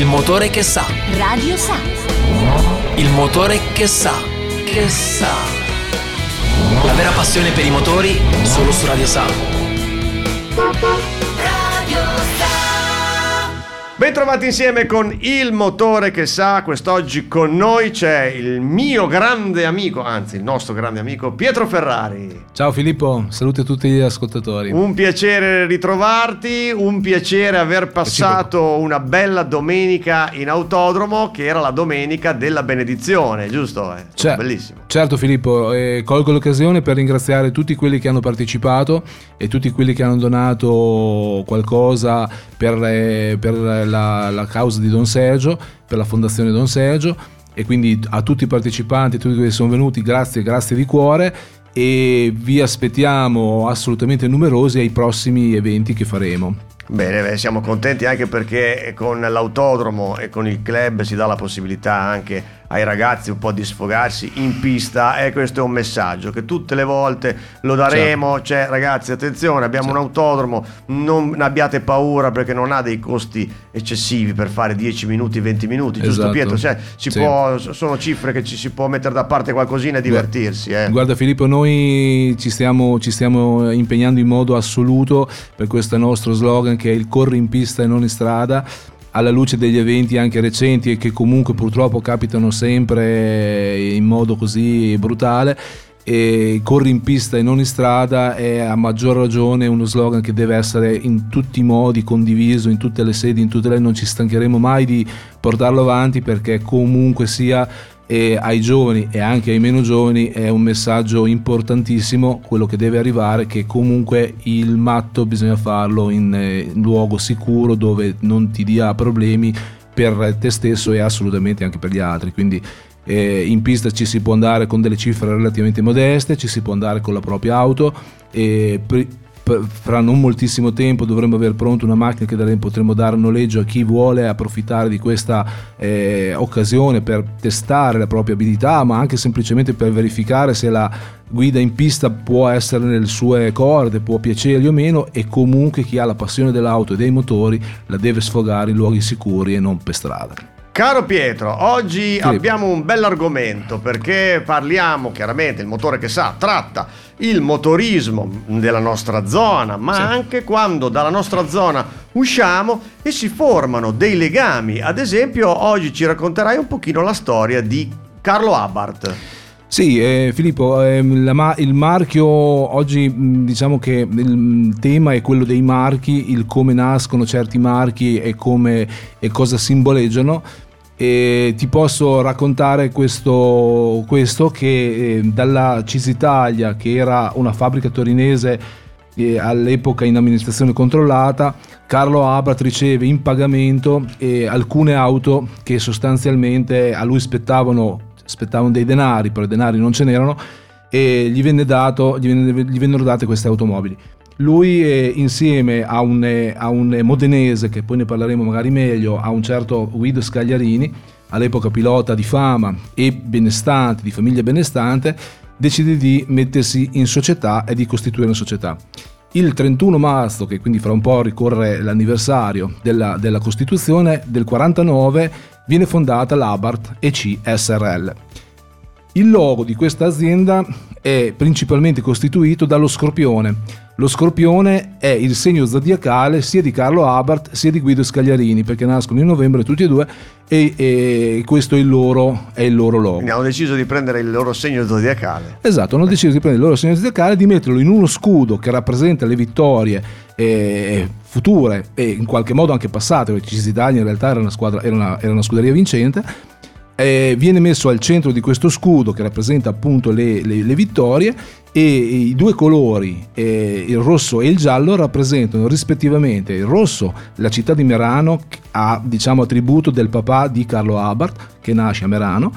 Il motore che sa. Radio Sa. Il motore che sa. Che sa. La vera passione per i motori solo su Radio Sa. Bentrovati insieme con il motore che sa, quest'oggi con noi c'è il mio grande amico, anzi il nostro grande amico Pietro Ferrari. Ciao Filippo, saluti a tutti gli ascoltatori. Un piacere ritrovarti, un piacere aver passato una bella domenica in autodromo che era la domenica della benedizione, giusto? È Cer- bellissimo. Certo Filippo, eh, colgo l'occasione per ringraziare tutti quelli che hanno partecipato e tutti quelli che hanno donato qualcosa per, eh, per la, la causa di Don Sergio, per la fondazione Don Sergio e quindi a tutti i partecipanti, a tutti quelli che sono venuti, grazie, grazie di cuore e vi aspettiamo assolutamente numerosi ai prossimi eventi che faremo. Bene, beh, siamo contenti anche perché con l'autodromo e con il club si dà la possibilità anche ai ragazzi un po' di sfogarsi in pista e questo è un messaggio che tutte le volte lo daremo, Certo. cioè ragazzi attenzione abbiamo Certo. un autodromo, non abbiate paura perché non ha dei costi eccessivi per fare 10 minuti, 20 minuti, giusto Esatto. Pietro? Cioè, si Sì. può- sono cifre che ci si può mettere da parte qualcosina e divertirsi. Eh. Guarda Filippo, noi ci stiamo, ci stiamo impegnando in modo assoluto per questo nostro slogan che è il corri in pista e non in strada, alla luce degli eventi anche recenti e che comunque purtroppo capitano sempre in modo così brutale. E corri in pista e non in strada è a maggior ragione uno slogan che deve essere in tutti i modi condiviso, in tutte le sedi, in tutte le non ci stancheremo mai di portarlo avanti perché comunque sia e ai giovani e anche ai meno giovani è un messaggio importantissimo quello che deve arrivare che comunque il matto bisogna farlo in, eh, in luogo sicuro dove non ti dia problemi per te stesso e assolutamente anche per gli altri. Quindi eh, in pista ci si può andare con delle cifre relativamente modeste ci si può andare con la propria auto e pri- p- fra non moltissimo tempo dovremmo avere pronta una macchina che daremo- potremo dare a noleggio a chi vuole approfittare di questa eh, occasione per testare la propria abilità, ma anche semplicemente per verificare se la guida in pista può essere nelle sue corde, può piacergli o meno e comunque chi ha la passione dell'auto e dei motori la deve sfogare in luoghi sicuri e non per strada. Caro Pietro, oggi abbiamo un bell'argomento perché parliamo chiaramente, il motore che sa, tratta il motorismo della nostra zona, ma Sì. anche quando dalla nostra zona usciamo e si formano dei legami. Ad esempio, oggi ci racconterai un pochino la storia di Carlo Abarth. Sì, eh, Filippo, ehm, la il marchio oggi diciamo che il tema è quello dei marchi, il come nascono certi marchi e, come, e cosa simboleggiano. E ti posso raccontare questo, questo che eh, dalla Cisitalia, che era una fabbrica torinese eh, all'epoca in amministrazione controllata, Carlo Abrat riceve in pagamento eh, alcune auto che sostanzialmente a lui spettavano, spettavano dei denari, però i denari non ce n'erano e gli, dato, gli, venne- gli vennero date queste automobili. Lui eh, insieme a un, a un modenese, che poi ne parleremo magari meglio, a un certo Guido Scagliarini, all'epoca pilota di fama e benestante, di famiglia benestante, decide di mettersi in società e di costituire una società. Il 31 marzo, che quindi fra un po' ricorre l'anniversario della, della Costituzione, del 49 viene fondata l'Abart EC SRL. Il logo di questa azienda è principalmente costituito dallo scorpione. Lo scorpione è il segno zodiacale sia di Carlo Abart sia di Guido Scagliarini, perché nascono in novembre tutti e due e, e questo è il, loro, è il loro logo. Quindi hanno deciso di prendere il loro segno zodiacale. Esatto, hanno deciso di prendere il loro segno zodiacale e di metterlo in uno scudo che rappresenta le vittorie eh, future e in qualche modo anche passate, perché Cisitalia in realtà era una, squadra, era una, era una scuderia vincente. Eh, viene messo al centro di questo scudo che rappresenta appunto le, le- le vittorie e i due colori, eh, il rosso e il giallo, rappresentano rispettivamente il rosso, la città di Merano, a diciamo attributo del papà di Carlo Abart, che nasce a Merano,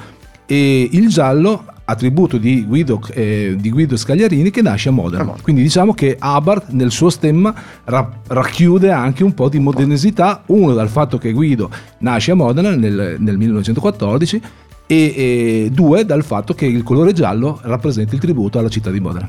e il giallo attributo di Guido, eh, di Guido Scagliarini che nasce a Modena. Quindi diciamo che Abarth nel suo stemma ra- racchiude anche un po' di modernesità, uno dal fatto che Guido nasce a Modena nel, nel 1914 e, e due dal fatto che il colore giallo rappresenta il tributo alla città di Modena.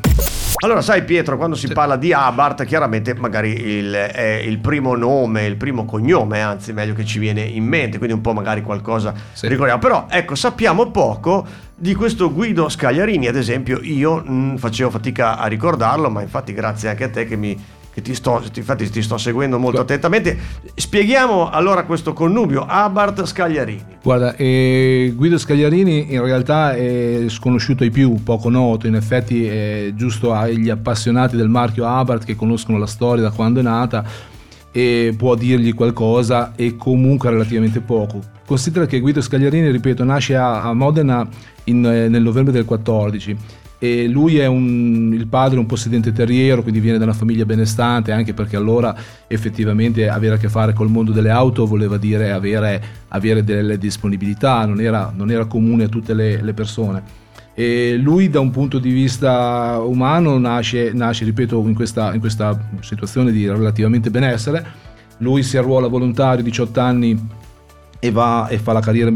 Allora, sai Pietro, quando si parla di Abarth, chiaramente magari il, è il primo nome, il primo cognome, anzi meglio che ci viene in mente, quindi un po' magari qualcosa Sì. ricordiamo. Però ecco, sappiamo poco di questo Guido Scagliarini, ad esempio io mh, facevo fatica a ricordarlo, ma infatti grazie anche a te che mi... che ti sto, infatti ti sto seguendo molto Guarda. attentamente. Spieghiamo allora questo connubio Abarth Scagliarini. Guarda, eh, Guido Scagliarini in realtà è sconosciuto ai più, poco noto, in effetti è giusto agli appassionati del marchio Abarth che conoscono la storia da quando è nata e può dirgli qualcosa e comunque relativamente poco. Considera che Guido Scagliarini, ripeto, nasce a, a Modena in, eh, nel novembre del 14 e lui è un, il padre un possedente terriero, quindi viene da una famiglia benestante, anche perché allora effettivamente avere a che fare col mondo delle auto voleva dire avere, avere delle disponibilità, non era, non era comune a tutte le, le persone. E lui da un punto di vista umano nasce, nasce ripeto, in questa, in questa situazione di relativamente benessere. Lui si arruola volontario, 18 anni, e va e fa la carriera,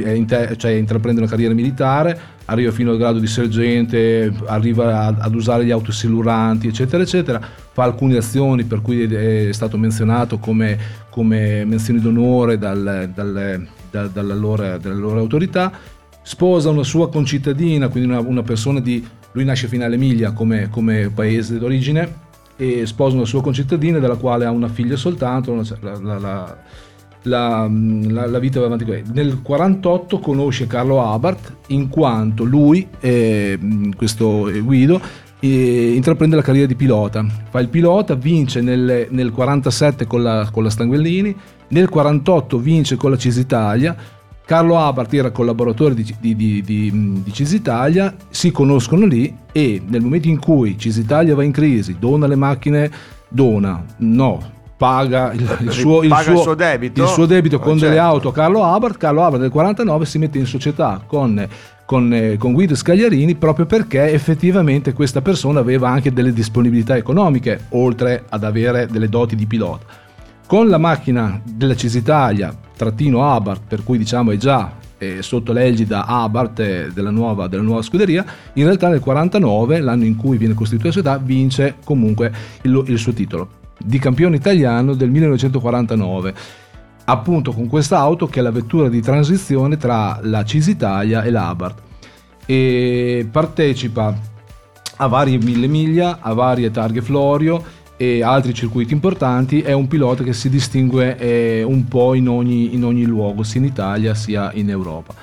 cioè intraprende una carriera militare, arriva fino al grado di sergente, arriva ad usare gli autosilluranti, eccetera, eccetera. Fa alcune azioni per cui è stato menzionato come, come menzione d'onore dal- dal- da- dalla, loro, dalle loro autorità. Sposa una sua concittadina, quindi una, una persona di... Lui nasce fino all'Emilia come, come paese d'origine e sposa una sua concittadina della quale ha una figlia soltanto, la- la- la- la, la- la vita va avanti così. Nel 48 conosce Carlo Abarth in quanto lui, eh, questo Guido, eh, intraprende la carriera di pilota. Fa il pilota, vince nel, nel 47 con la, con la Stanguellini, nel 48 vince con la Cisitalia. Carlo Abarth era collaboratore di, di, di, di, di Cisitalia, si conoscono lì e nel momento in cui Cisitalia va in crisi, dona le macchine, dona, no, paga il, il suo, il Paga suo- il suo debito? il suo debito con delle certo. auto a Carlo Abarth. Carlo Abarth nel 49 si mette in società con, con, eh, con Guido Scagliarini proprio perché effettivamente questa persona aveva anche delle disponibilità economiche, oltre ad avere delle doti di pilota. Con la macchina della Cisitalia, trattino Abarth, per cui diciamo è già eh, sotto l'egida Abarth eh, della nuova, della nuova scuderia, in realtà nel 49, l'anno in cui viene costituita la società, vince comunque il, il suo titolo di campione italiano del 1949 appunto con questa auto che è la vettura di transizione tra la Cisitalia e l'Abarth e partecipa a varie mille miglia, a varie targhe Florio e altri circuiti importanti, è un pilota che si distingue eh, un po' in ogni, in ogni luogo, sia in Italia sia in Europa.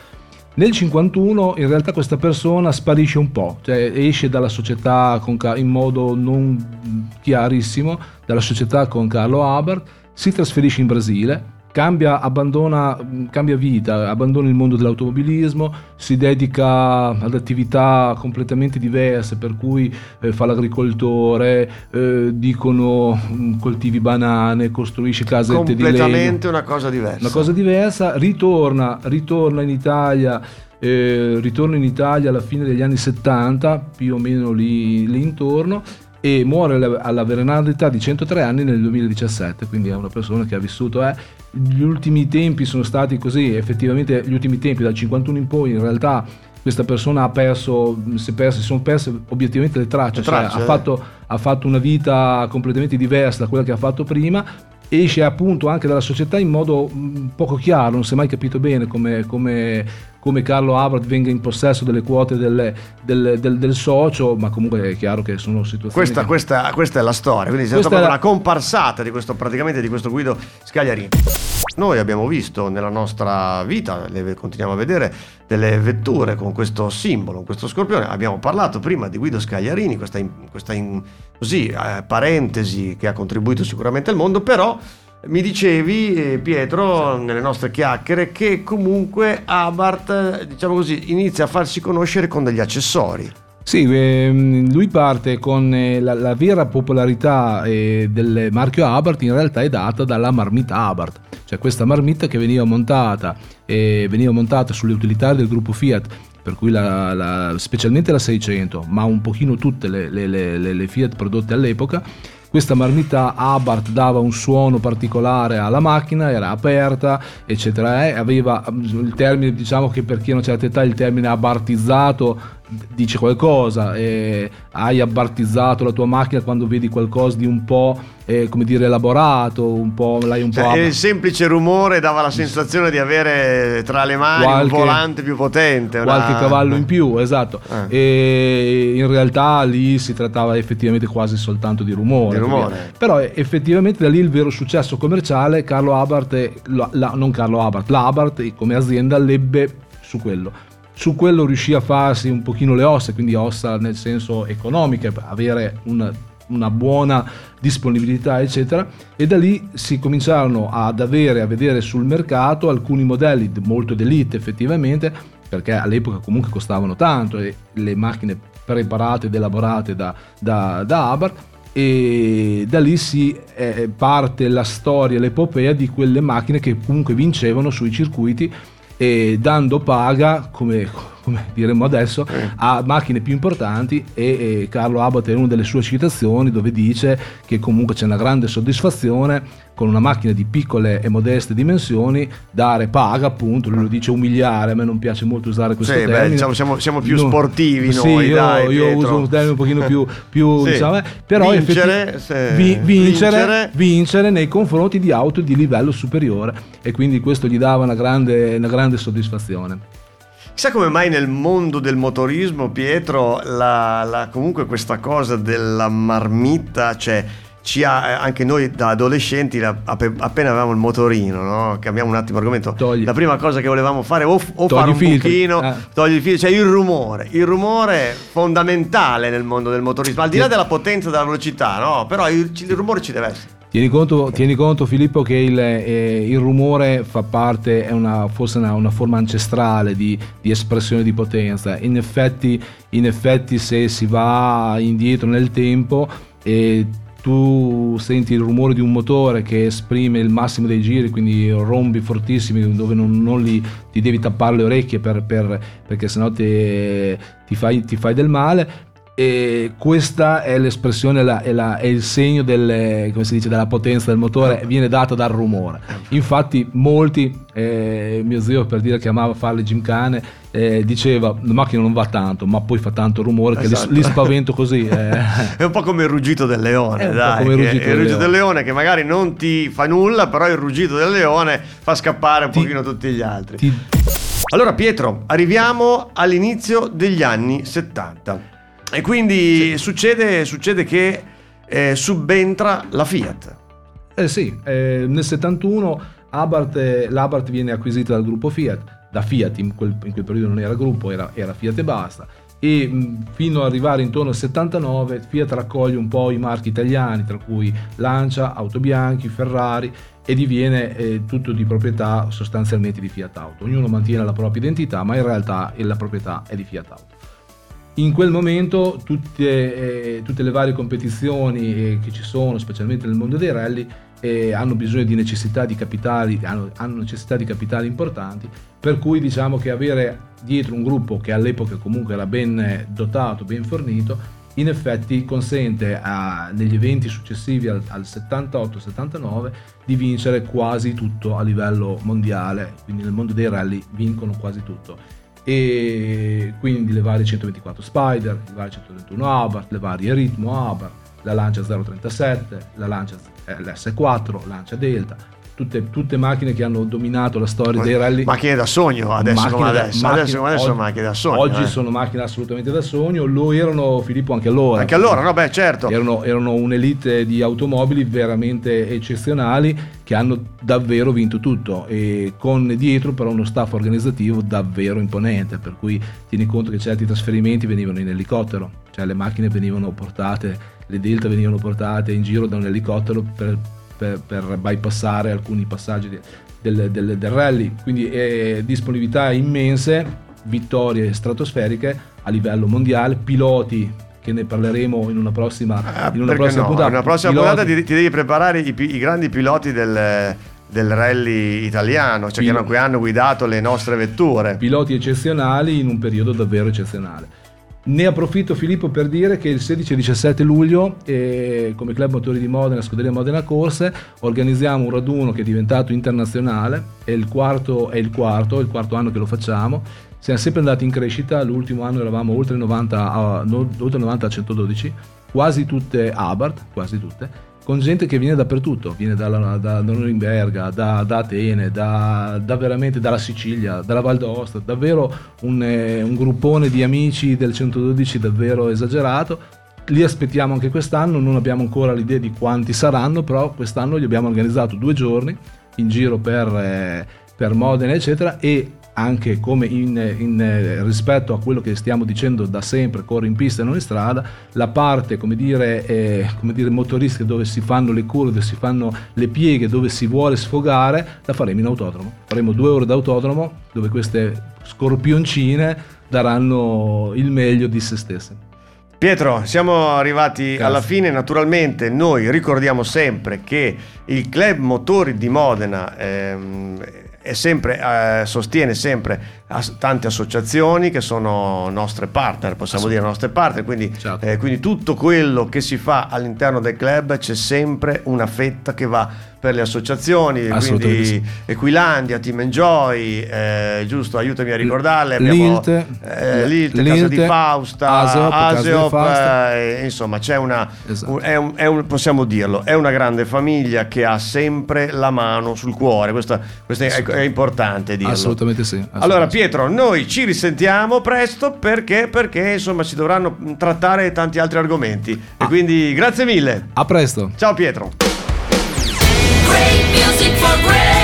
Nel 51 in realtà questa persona sparisce un po', cioè esce dalla società con Ca- in modo non chiarissimo, dalla società con Carlo Abarth, si trasferisce in Brasile, cambia, abbandona, cambia vita, abbandona il mondo dell'automobilismo, si dedica ad attività completamente diverse, per cui eh, fa l'agricoltore, eh, dicono mh, coltivi banane, costruisce casette di legno. Completamente una cosa diversa. Una cosa diversa, ritorna, ritorna in Italia, eh, ritorna in Italia alla fine degli anni 70, più o meno lì, lì intorno, e muore alla, età di 103 anni nel 2017, quindi è una persona che ha vissuto... Eh, gli ultimi tempi sono stati così, effettivamente gli ultimi tempi dal 51 in poi in realtà questa persona ha perso, si, perso- si sono perse obiettivamente le tracce, Le cioè tracce, ha eh. fatto ha fatto una vita completamente diversa da quella che ha fatto prima, esce appunto anche dalla società in modo poco chiaro, non si è mai capito bene come, come- come Carlo Abarth venga in possesso delle quote del, del- del- del socio, ma comunque è chiaro che sono situazioni... Questa, che- questa- questa è la storia, quindi c'è stata la- una comparsata di questo, praticamente di questo Guido Scagliarini. Noi abbiamo visto nella nostra vita, le continuiamo a vedere, delle vetture con questo simbolo, con questo scorpione. Abbiamo parlato prima di Guido Scagliarini, questa, in- questa in- così, eh, parentesi che ha contribuito sicuramente al mondo, però mi dicevi eh, Pietro nelle nostre chiacchiere che comunque Abarth, diciamo così, inizia a farsi conoscere con degli accessori. Sì, ehm, lui parte con eh, la, la vera popolarità eh, del marchio Abarth in realtà è data dalla marmita Abarth, cioè questa marmita che veniva montata, veniva montata sulle utilitarie del gruppo Fiat, per cui la- la- specialmente la 600, ma un pochino tutte le- le- le- le Fiat prodotte all'epoca, questa marmita Abarth dava un suono particolare alla macchina, era aperta, eccetera. eh, aveva mm, il termine, diciamo che per chi ha una certa età, il termine abartizzato dice qualcosa, eh, hai abbartizzato la tua macchina quando vedi qualcosa di un po' eh, come dire elaborato, un po' l'hai un cioè, po' il semplice rumore dava la sensazione di avere tra le mani qualche, un volante più potente, una... qualche cavallo in più, esatto. Eh. E in realtà lì si trattava effettivamente quasi soltanto di rumore. Di rumore. Però effettivamente da lì il vero successo commerciale, Carlo Abarth, la, la, non Carlo Abarth, l'Abarth come azienda l'ebbe su quello su quello riuscì a farsi un pochino le ossa, quindi ossa nel senso economiche, avere una, una buona disponibilità, eccetera, e da lì si cominciarono ad avere, a vedere sul mercato alcuni modelli molto d'elite effettivamente, perché all'epoca comunque costavano tanto e le macchine preparate ed elaborate da, da, da Abarth e da lì si eh, parte la storia, l'epopea di quelle macchine che comunque vincevano sui circuiti e dando paga, come, come diremmo adesso, a macchine più importanti e, e Carlo Abbott è una delle sue citazioni dove dice che comunque c'è una grande soddisfazione con una macchina di piccole e modeste dimensioni dare paga appunto, lui lo dice umiliare, a me non piace molto usare questo sì, termine. Beh, diciamo, siamo, siamo, più no, sportivi sì, noi, io, dai, io uso un termine un pochino più, più sì. diciamo, eh, però vincere, se... vi, vincere, vincere. vincere, nei confronti di auto di livello superiore e quindi questo gli dava una grande, una grande soddisfazione. Chissà come mai nel mondo del motorismo, Pietro, la, la, comunque questa cosa della marmitta, cioè ci ha, eh, anche noi da adolescenti appena avevamo il motorino no? cambiamo un attimo argomento togli. la prima cosa che volevamo fare o, o fare un buchino eh. togli il filo cioè il rumore il rumore fondamentale nel mondo del motorismo al di là della potenza della velocità no? però il, il rumore ci deve essere Tieni conto, tieni conto, Filippo che il, eh, il, rumore fa parte, è una, forse una, una forma ancestrale di, di, espressione di potenza. In effetti, in effetti se si va indietro nel tempo eh, tu senti il rumore di un motore che esprime il massimo dei giri, quindi rombi fortissimi dove non, non li, ti devi tappare le orecchie per, per, perché sennò ti, ti, fai, ti fai del male e questa è l'espressione, è, la, è il segno del, dice, della potenza del motore, viene data dal rumore. Infatti molti, eh, mio zio per dire che amava fare le gymkhane, eh, diceva la macchina non va tanto, ma poi fa tanto rumore esatto. che li, li spavento così. Eh. è un po' come il ruggito del leone, dai. Come il ruggito, del, il ruggito leone. del, leone. che magari non ti fa nulla, però il ruggito del leone fa scappare un ti, pochino tutti gli altri. Ti... Allora Pietro, arriviamo all'inizio degli anni 70. E quindi sì. succede, succede, che eh, subentra la Fiat. Eh sì, eh, nel 71 Abarth, l'Abarth viene acquisita dal gruppo Fiat, da Fiat in quel, in quel periodo non era gruppo, era, era Fiat e basta e fino ad arrivare intorno al 79 Fiat raccoglie un po' i marchi italiani tra cui Lancia, Autobianchi, Ferrari e diviene eh, tutto di proprietà sostanzialmente di Fiat Auto. Ognuno mantiene la propria identità ma in realtà la proprietà è di Fiat Auto in quel momento tutte, eh, tutte le varie competizioni eh, che ci sono, specialmente nel mondo dei rally, eh, hanno bisogno di necessità di capitali, hanno, hanno, necessità di capitali importanti, per cui diciamo che avere dietro un gruppo che all'epoca comunque era ben dotato, ben fornito, in effetti consente a, negli eventi successivi al, al 78-79 di vincere quasi tutto a livello mondiale, quindi nel mondo dei rally vincono quasi tutto e quindi le varie 124 Spider, le varie 121 Abarth, le varie Ritmo Abarth, la Lancia 037, la Lancia l'S4, Lancia Delta, tutte, tutte, macchine che hanno dominato la storia dei rally. Macchine da sogno adesso macchine come adesso. Da, adesso, macchine, adesso sono macchine da sogno. Oggi eh. sono macchine assolutamente da sogno, lo erano Filippo anche allora. Anche allora, no beh certo. Erano, erano un'elite di automobili veramente eccezionali che hanno davvero vinto tutto e con dietro però uno staff organizzativo davvero imponente, per cui tieni conto che certi trasferimenti venivano in elicottero, cioè le macchine venivano portate, le Delta venivano portate in giro da un elicottero per per, per bypassare alcuni passaggi del, del, del rally, quindi eh, disponibilità immense, vittorie stratosferiche a livello mondiale, piloti che ne parleremo in una prossima, ah, in una prossima no? puntata. In una prossima piloti... puntata ti, ti, devi preparare i, i grandi piloti del, del rally italiano, cioè Pil- che hanno guidato le nostre vetture. Piloti eccezionali in un periodo davvero eccezionale. Ne approfitto Filippo per dire che il 16 e 17 luglio eh, come Club Motori di Modena, Scuderia Modena Corse, organizziamo un raduno che è diventato internazionale, è il quarto, è il quarto, è il quarto anno che lo facciamo, siamo sempre andati in crescita, l'ultimo anno eravamo oltre 90 a, oltre 90 a 112, quasi tutte Abarth, quasi tutte, con gente che viene dappertutto, viene dalla, da, Norimberga, da, da Atene, da, da, veramente dalla Sicilia, dalla Val d'Aosta, davvero un, eh, un gruppone di amici del 112 davvero esagerato. Li aspettiamo anche quest'anno, non abbiamo ancora l'idea di quanti saranno, però quest'anno gli abbiamo organizzato due giorni in giro per, eh, per Modena, eccetera, e anche come in, in, rispetto a quello che stiamo dicendo da sempre, corri in pista e non in strada, la parte come dire, eh, come dire motoristica dove si fanno le curve, dove si fanno le pieghe, dove si vuole sfogare, la faremo in autodromo. Faremo due ore d'autodromo dove queste scorpioncine daranno il meglio di se stesse. Pietro, siamo arrivati Grazie. alla fine, naturalmente noi ricordiamo sempre che il Club Motori di Modena ehm, sempre, eh, sostiene sempre tante associazioni che sono nostre partner, possiamo dire nostre partner, quindi, certo. eh, quindi tutto quello che si fa all'interno del club c'è sempre una fetta che va per le associazioni, quindi sì. Equilandia, Team Enjoy, eh, giusto, aiutami a ricordarle, abbiamo Lilte, eh, Lilte, Lilte Casa di Fausta, Aseop, Aseop Fausta. Eh, insomma c'è una, esatto. un, è un, è un, possiamo dirlo, è una grande famiglia che ha sempre la mano sul cuore, questo, questo è, è, importante dirlo. Assolutamente sì. Assolutamente allora Pietro, noi ci risentiamo presto perché, perché insomma si dovranno trattare tanti altri argomenti ah. e quindi grazie mille. A presto. Ciao Pietro. Great music for great.